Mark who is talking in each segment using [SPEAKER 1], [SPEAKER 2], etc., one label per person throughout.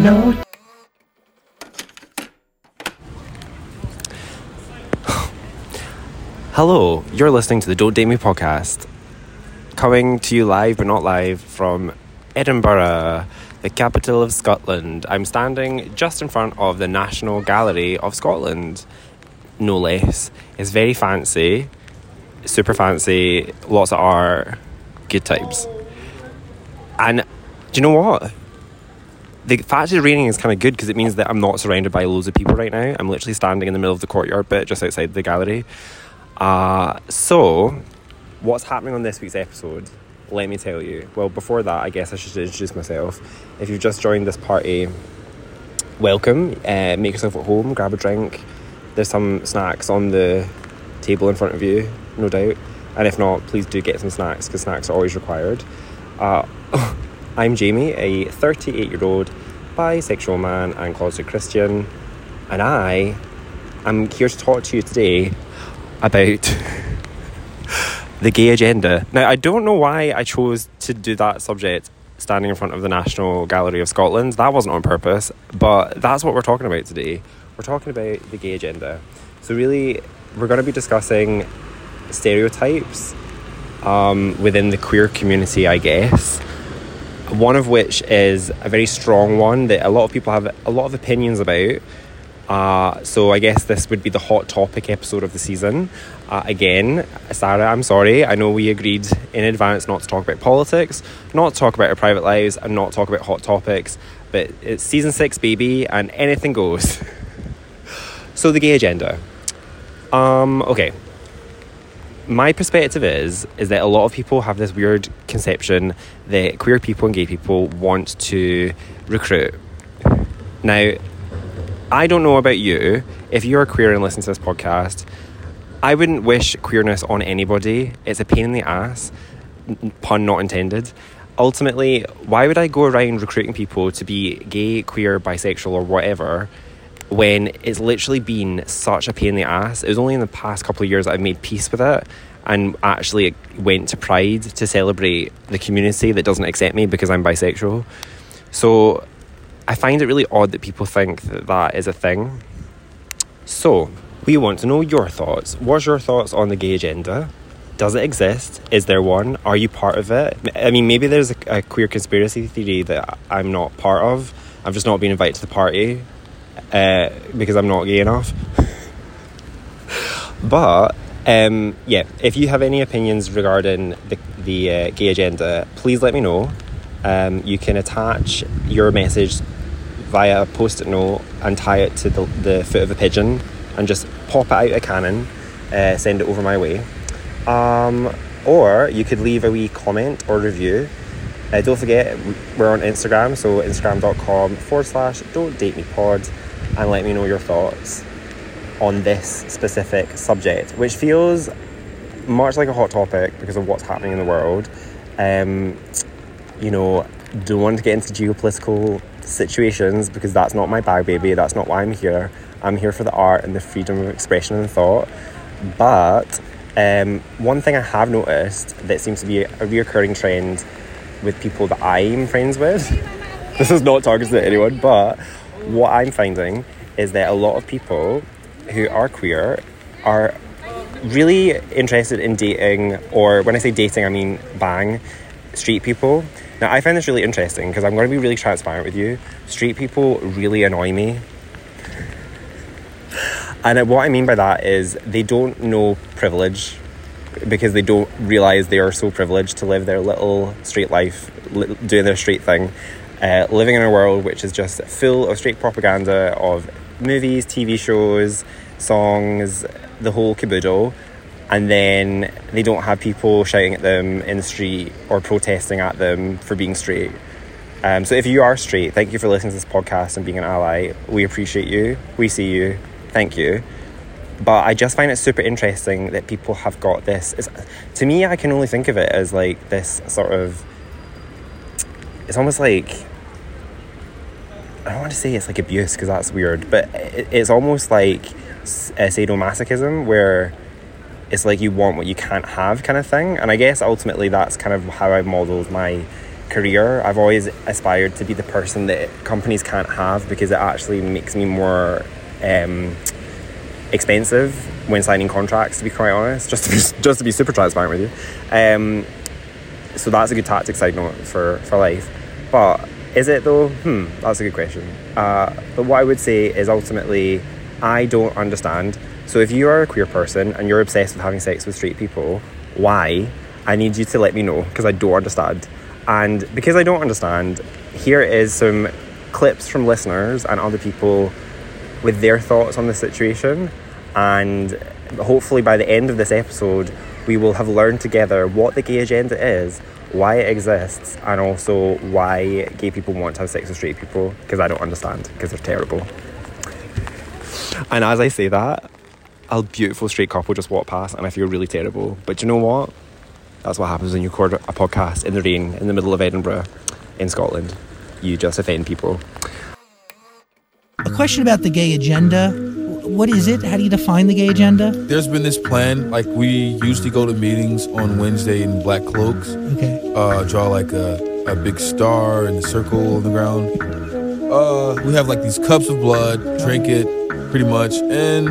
[SPEAKER 1] No.
[SPEAKER 2] Hello, you're listening to the Don't Date Me podcast, coming to you live but not live from Edinburgh, the capital of Scotland. I'm standing just in front of the National Gallery of Scotland, no less. It's very fancy, super fancy, lots of art, good times. And do you know what? The fact that it's raining is kind of good because it means that I'm not surrounded by loads of people right now. I'm literally standing in the middle of the courtyard bit just outside the gallery. Uh, so, what's happening on this week's episode? Let me tell you. Well, before that, I guess I should introduce myself. If you've just joined this party, welcome. Uh, make yourself at home, grab a drink. There's some snacks on the table in front of you, no doubt. And if not, please do get some snacks because snacks are always required. Uh, I'm Jamie, a 38 year old bisexual man and closeted Christian, and I am here to talk to you today about the gay agenda. Now, I don't know why I chose to do that subject standing in front of the National Gallery of Scotland. That wasn't on purpose, but that's what we're talking about today. We're talking about the gay agenda. So, really, we're going to be discussing stereotypes um, within the queer community, I guess. One of which is a very strong one that a lot of people have a lot of opinions about. Uh, so I guess this would be the hot topic episode of the season. Uh, again, Sarah, I'm sorry. I know we agreed in advance not to talk about politics, not to talk about our private lives, and not talk about hot topics. But it's season six, baby, and anything goes. so the gay agenda. Um, okay. My perspective is is that a lot of people have this weird conception that queer people and gay people want to recruit. Now, I don't know about you. If you're queer and listen to this podcast, I wouldn't wish queerness on anybody. It's a pain in the ass, pun not intended. Ultimately, why would I go around recruiting people to be gay, queer, bisexual, or whatever when it's literally been such a pain in the ass? It was only in the past couple of years that I've made peace with it and actually went to Pride to celebrate the community that doesn't accept me because I'm bisexual. So I find it really odd that people think that that is a thing. So, we want to know your thoughts. What's your thoughts on the gay agenda? Does it exist? Is there one? Are you part of it? I mean, maybe there's a, a queer conspiracy theory that I'm not part of. I've just not been invited to the party uh, because I'm not gay enough. but um, yeah, if you have any opinions regarding the, the uh, gay agenda, please let me know. Um, you can attach your message via a post-it note and tie it to the, the foot of a pigeon and just pop it out a cannon, uh, send it over my way. Um, or you could leave a wee comment or review. Uh, don't forget, we're on Instagram, so instagram.com forward slash don't date me pod, and let me know your thoughts on this specific subject, which feels much like a hot topic because of what's happening in the world. Um, you know, don't want to get into geopolitical situations because that's not my bag, baby. That's not why I'm here. I'm here for the art and the freedom of expression and thought. But um, one thing I have noticed that seems to be a reoccurring trend with people that I'm friends with, this is not targeted at anyone, but what I'm finding is that a lot of people who are queer are really interested in dating, or when I say dating, I mean bang, street people. Now, I find this really interesting because I'm going to be really transparent with you. Street people really annoy me. And what I mean by that is they don't know privilege because they don't realize they are so privileged to live their little street life, doing their street thing, uh, living in a world which is just full of straight propaganda of movies, TV shows, songs, the whole caboodle and then they don't have people shouting at them in the street or protesting at them for being straight. Um, so if you are straight, thank you for listening to this podcast and being an ally. We appreciate you. We see you. Thank you. But I just find it super interesting that people have got this. It's, to me, I can only think of it as like this sort of. It's almost like. I don't want to say it's like abuse because that's weird, but it, it's almost like sadomasochism where it's like you want what you can't have kind of thing. And I guess ultimately that's kind of how I've modeled my career. I've always aspired to be the person that companies can't have because it actually makes me more um, expensive when signing contracts. To be quite honest, just to be, just to be super transparent with you. Um, so that's a good tactic side note for for life. But is it though? Hmm, that's a good question. Uh, but what I would say is ultimately, I don't understand. So if you are a queer person and you're obsessed with having sex with straight people, why? I need you to let me know because I don't understand. And because I don't understand, here is some clips from listeners and other people with their thoughts on the situation. And hopefully, by the end of this episode, we will have learned together what the gay agenda is, why it exists, and also why gay people want to have sex with straight people, because I don't understand, because they're terrible. And as I say that, a beautiful straight couple just walked past, and I feel really terrible. But you know what? That's what happens when you record a podcast in the rain in the middle of Edinburgh in Scotland. You just offend people.
[SPEAKER 1] A question about the gay agenda. What is it? How do you define the gay agenda?
[SPEAKER 3] There's been this plan, like we usually go to meetings on Wednesday in black cloaks.
[SPEAKER 1] Okay.
[SPEAKER 3] Uh, draw like a, a big star in a circle on the ground. Uh, we have like these cups of blood, drink it pretty much, and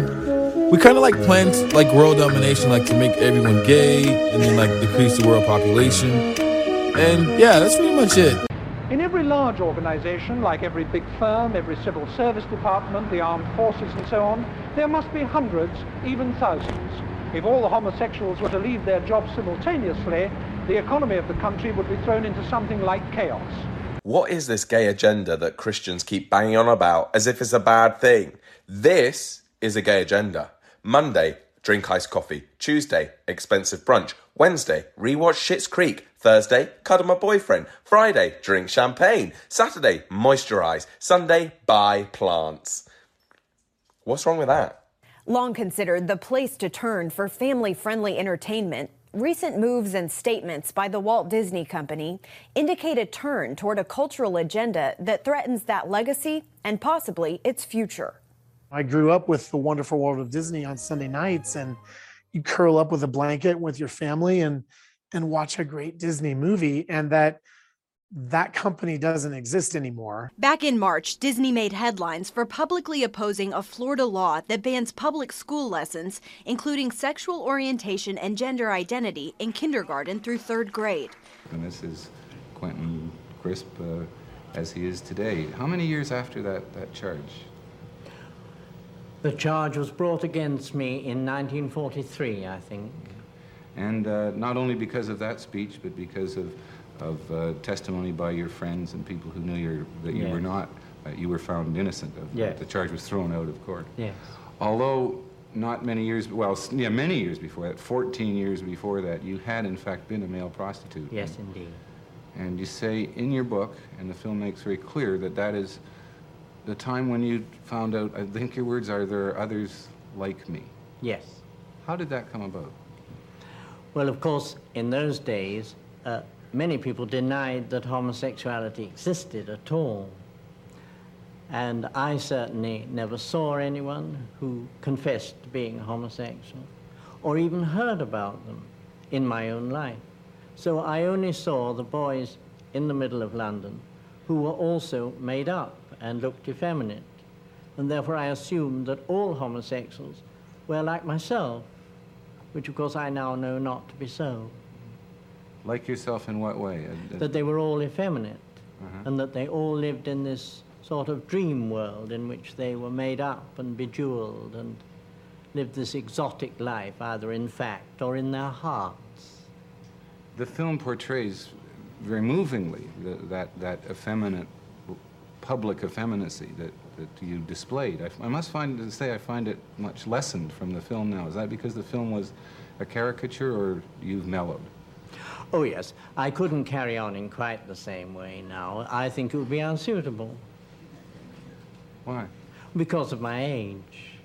[SPEAKER 3] we kind of like planned like world domination, like to make everyone gay and then like decrease the world population. And yeah, that's pretty much it.
[SPEAKER 4] Large organization, like every big firm, every civil service department, the armed forces and so on, there must be hundreds, even thousands. If all the homosexuals were to leave their jobs simultaneously, the economy of the country would be thrown into something like chaos.
[SPEAKER 5] What is this gay agenda that Christians keep banging on about as if it's a bad thing? This is a gay agenda. Monday, drink iced coffee. Tuesday, expensive brunch. Wednesday, rewatch Schitt's Creek. Thursday, cuddle my boyfriend. Friday, drink champagne. Saturday, moisturize. Sunday, buy plants. What's wrong with that?
[SPEAKER 6] Long considered the place to turn for family friendly entertainment, recent moves and statements by the Walt Disney Company indicate a turn toward a cultural agenda that threatens that legacy and possibly its future.
[SPEAKER 7] I grew up with the wonderful world of Disney on Sunday nights, and you curl up with a blanket with your family and and watch a great Disney movie, and that that company doesn't exist anymore.
[SPEAKER 8] Back in March, Disney made headlines for publicly opposing a Florida law that bans public school lessons, including sexual orientation and gender identity, in kindergarten through third grade.
[SPEAKER 9] And this is Quentin Crisp uh, as he is today. How many years after that, that charge?
[SPEAKER 10] The charge was brought against me in 1943, I think.
[SPEAKER 9] And uh, not only because of that speech, but because of, of uh, testimony by your friends and people who knew you that you
[SPEAKER 10] Yes.
[SPEAKER 9] were not, uh, you were found innocent of
[SPEAKER 10] Yes.
[SPEAKER 9] The charge was thrown out of court.
[SPEAKER 10] Yes.
[SPEAKER 9] Although not many years, well, yeah, many years before that, 14 years before that, you had in fact been a male prostitute.
[SPEAKER 10] Yes, indeed.
[SPEAKER 9] And you say in your book, and the film makes very clear that that is the time when you found out, I think your words are, there are others like me.
[SPEAKER 10] Yes.
[SPEAKER 9] How did that come about?
[SPEAKER 10] Well, of course, in those days, uh, many people denied that homosexuality existed at all. And I certainly never saw anyone who confessed to being homosexual or even heard about them in my own life. So I only saw the boys in the middle of London who were also made up and looked effeminate. And therefore I assumed that all homosexuals were like myself, which of course I now know not to be so.
[SPEAKER 9] Like yourself in what way?
[SPEAKER 10] That they were all effeminate
[SPEAKER 9] Uh-huh.
[SPEAKER 10] and that they all lived in this sort of dream world in which they were made up and bejeweled and lived this exotic life, either in fact or in their hearts.
[SPEAKER 9] The film portrays very movingly the, that, that effeminate, public effeminacy that, that you displayed. I, I must find to say I find it much lessened from the film now. Is that because the film was a caricature or you've mellowed?
[SPEAKER 10] Oh, yes, I couldn't carry on in quite the same way now. I think it would be unsuitable
[SPEAKER 9] Why?
[SPEAKER 10] because of my age.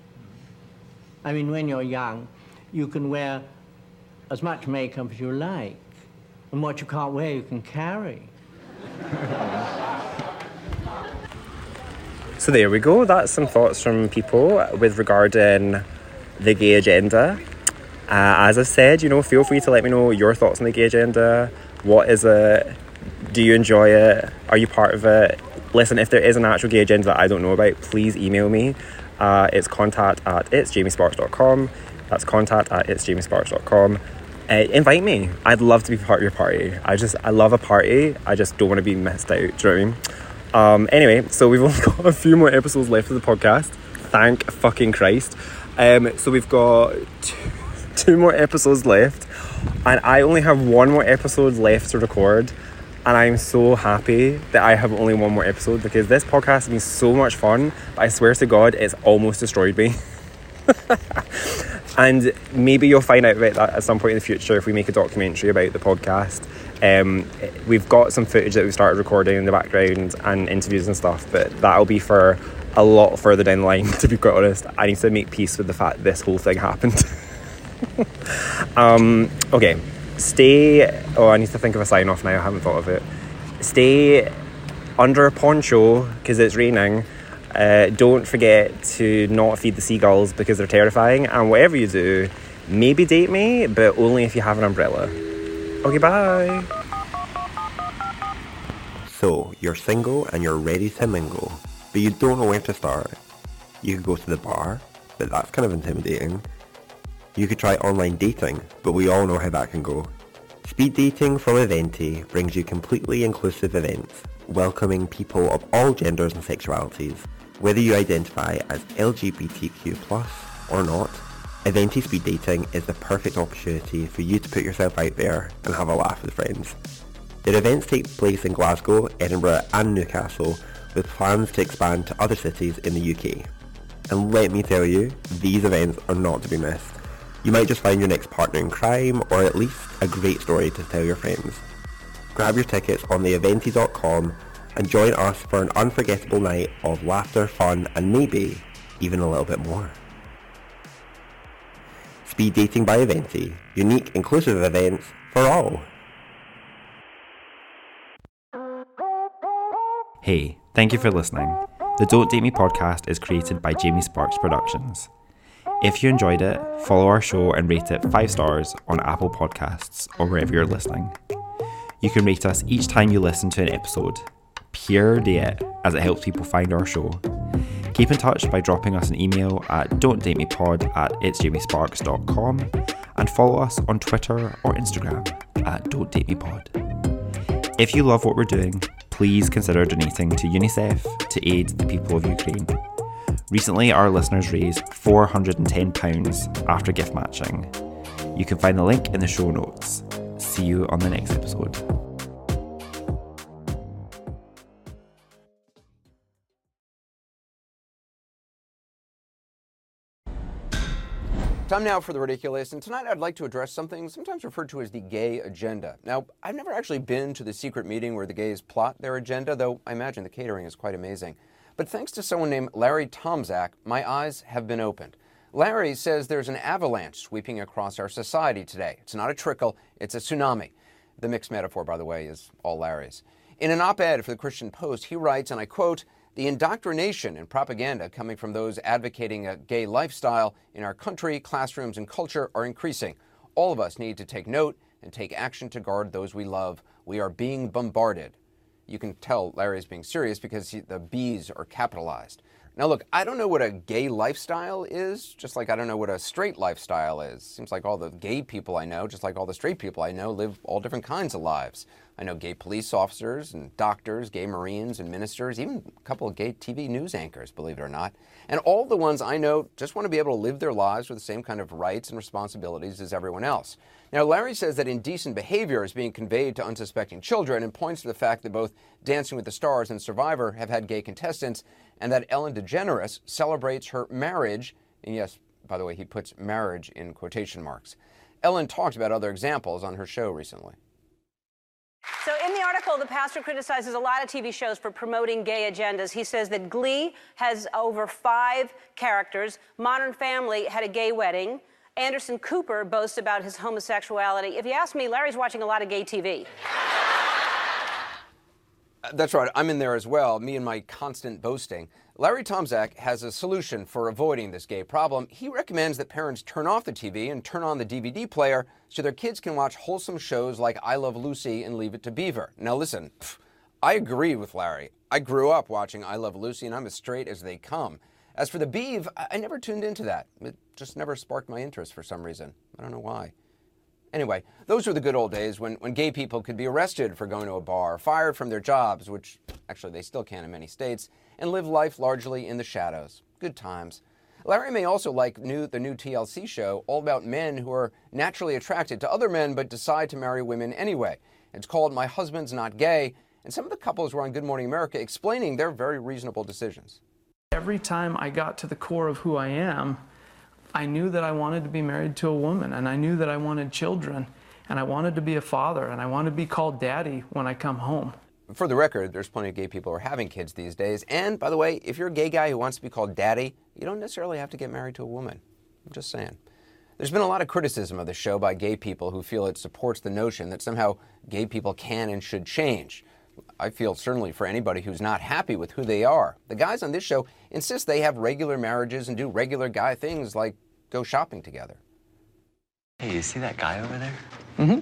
[SPEAKER 10] I mean, when you're young, you can wear as much makeup as you like, and what you can't wear, you can carry.
[SPEAKER 2] So there we go. That's some thoughts from people with regarding the gay agenda. Uh, as I've said, you know, feel free to let me know your thoughts on the gay agenda. What is it Do you enjoy it? Are you part of it? Listen, if there is an actual gay agenda that I don't know about, please email me. Uh, it's contact at itsjamiesparks.com. That's contact at itsjamiesparks.com. Uh, invite me. I'd love to be part of your party. I just, I love a party. I just don't want to be missed out. Do you know what I mean? Um, anyway, so we've only got a few more episodes left of the podcast. Thank fucking Christ. Um, so we've got two, two more episodes left, and I only have one more episode left to record. And I'm so happy that I have only one more episode because this podcast has been so much fun. I swear to God, it's almost destroyed me. and maybe you'll find out about that at some point in the future if we make a documentary about the podcast. Um, we've got some footage that we've started recording in the background and interviews and stuff, but that'll be for a lot further down the line, to be quite honest. I need to make peace with the fact this whole thing happened. um, okay, stay. Oh, I need to think of a sign off now. I haven't thought of it. Stay under a poncho because it's raining. Uh, don't forget to not feed the seagulls because they're terrifying. And whatever you do, maybe date me, but only if you have an umbrella. Okay, bye.
[SPEAKER 11] So, you're single and you're ready to mingle, but you don't know where to start. You could go to the bar, but that's kind of intimidating. You could try online dating, but we all know how that can go. Speed dating from Eventi brings you completely inclusive events, welcoming people of all genders and sexualities. Whether you identify as LGBTQ+, or not, Eventi Speed Dating is the perfect opportunity for you to put yourself out there and have a laugh with friends. Their events take place in Glasgow, Edinburgh and Newcastle with plans to expand to other cities in the UK. And let me tell you, these events are not to be missed. You might just find your next partner in crime or at least a great story to tell your friends. Grab your tickets on theeventi.com and join us for an unforgettable night of laughter, fun and maybe even a little bit more. Speed Dating by Eventi. Unique, inclusive events for all.
[SPEAKER 2] Hey, thank you for listening. The Don't Date Me podcast is created by Jamie Sparks Productions. If you enjoyed it, follow our show and rate it 5 stars on Apple Podcasts or wherever you're listening. You can rate us each time you listen to an episode. Pure it as it helps people find our show. Keep in touch by dropping us an email at don'tdatemepod at itsjamiesparks.com and follow us on Twitter or Instagram at don'tdatemepod. If you love what we're doing, please consider donating to UNICEF to aid the people of Ukraine. Recently, our listeners raised £410 after gift matching. You can find the link in the show notes. See you on the next episode.
[SPEAKER 12] Time now for the RidicuList, and tonight I'd like to address something sometimes referred to as the gay agenda. Now, I've never actually been to the secret meeting where the gays plot their agenda, though I imagine the catering is quite amazing. But thanks to someone named Larry Tomczak, my eyes have been opened. Larry says there's an avalanche sweeping across our society today. It's not a trickle, it's a tsunami. The mixed metaphor, by the way, is all Larry's. In an op ed for the Christian Post, he writes, and I quote, the indoctrination and propaganda coming from those advocating a gay lifestyle in our country, classrooms, and culture are increasing. All of us need to take note and take action to guard those we love. We are being bombarded. You can tell Larry is being serious because he, the B's are capitalized. Now, look, I don't know what a gay lifestyle is, just like I don't know what a straight lifestyle is. Seems like all the gay people I know, just like all the straight people I know, live all different kinds of lives. I know gay police officers and doctors, gay Marines and ministers, even a couple of gay TV news anchors, believe it or not. And all the ones I know just want to be able to live their lives with the same kind of rights and responsibilities as everyone else. Now, Larry says that indecent behavior is being conveyed to unsuspecting children and points to the fact that both Dancing with the Stars and Survivor have had gay contestants and that Ellen DeGeneres celebrates her marriage. And yes, by the way, he puts marriage in quotation marks. Ellen talked about other examples on her show recently.
[SPEAKER 13] So, in the article, the pastor criticizes a lot of TV shows for promoting gay agendas. He says that Glee has over five characters, Modern Family had a gay wedding. Anderson Cooper boasts about his homosexuality. If you ask me, Larry's watching a lot of gay TV.
[SPEAKER 12] Uh, that's right. I'm in there as well, me and my constant boasting. Larry Tomczak has a solution for avoiding this gay problem. He recommends that parents turn off the TV and turn on the DVD player so their kids can watch wholesome shows like I Love Lucy and Leave It to Beaver. Now, listen, pff, I agree with Larry. I grew up watching I Love Lucy and I'm as straight as they come. As for the Beav, I I never tuned into that. It just never sparked my interest for some reason. I don't know why. Anyway, those were the good old days when, when gay people could be arrested for going to a bar, fired from their jobs, which actually they still can in many states, and live life largely in the shadows. Good times. Larry may also like new, the new TLC show, all about men who are naturally attracted to other men but decide to marry women anyway. It's called My Husband's Not Gay, and some of the couples were on Good Morning America explaining their very reasonable decisions.
[SPEAKER 14] Every time I got to the core of who I am, I knew that I wanted to be married to a woman, and I knew that I wanted children, and I wanted to be a father, and I wanted to be called daddy when I come home.
[SPEAKER 12] For the record, there's plenty of gay people who are having kids these days. And by the way, if you're a gay guy who wants to be called daddy, you don't necessarily have to get married to a woman. I'm just saying. There's been a lot of criticism of the show by gay people who feel it supports the notion that somehow gay people can and should change. I feel certainly for anybody who's not happy with who they are. The guys on this show insist they have regular marriages and do regular guy things like go shopping together.
[SPEAKER 15] Hey, you see that guy over there?
[SPEAKER 16] Mm-hmm.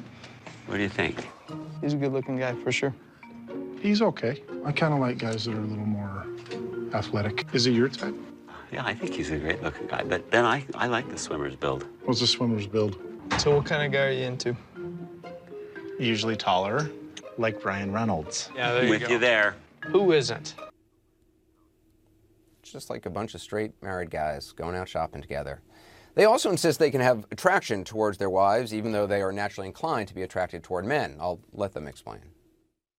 [SPEAKER 15] What do you think?
[SPEAKER 16] He's a good-looking guy for sure. He's okay. I kind of like guys that are a little more athletic. Is he your type?
[SPEAKER 15] Yeah, I think he's a great looking guy. But then I, I like the swimmer's build.
[SPEAKER 16] What's the swimmer's build?
[SPEAKER 17] So what kind of guy are you into?
[SPEAKER 16] Usually taller, like Ryan Reynolds.
[SPEAKER 17] Yeah, there you
[SPEAKER 15] With
[SPEAKER 17] go.
[SPEAKER 15] you there.
[SPEAKER 17] Who isn't?
[SPEAKER 12] Just like a bunch of straight married guys going out shopping together. They also insist they can have attraction towards their wives, even though they are naturally inclined to be attracted toward men. I'll let them explain.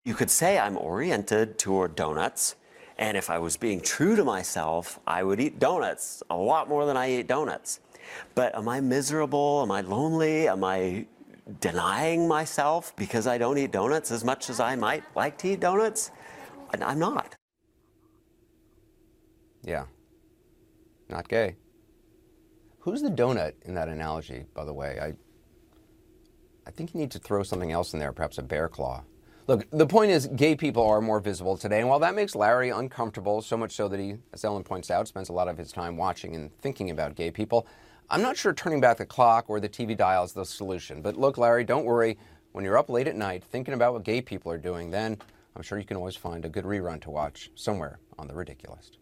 [SPEAKER 15] You could say I'm oriented toward donuts. And if I was being true to myself, I would eat donuts a lot more than I eat donuts. But am I miserable? Am I lonely? Am I denying myself because I don't eat donuts as much as I might like to eat donuts? I'm not.
[SPEAKER 12] Yeah. Not gay. Who's the donut in that analogy, by the way? I I think you need to throw something else in there, perhaps a bear claw. Look, the point is gay people are more visible today, and while that makes Larry uncomfortable, so much so that he, as Ellen points out, spends a lot of his time watching and thinking about gay people, I'm not sure turning back the clock or the TV dial is the solution. But look, Larry, don't worry. When you're up late at night thinking about what gay people are doing, then I'm sure you can always find a good rerun to watch somewhere on The RidicuList.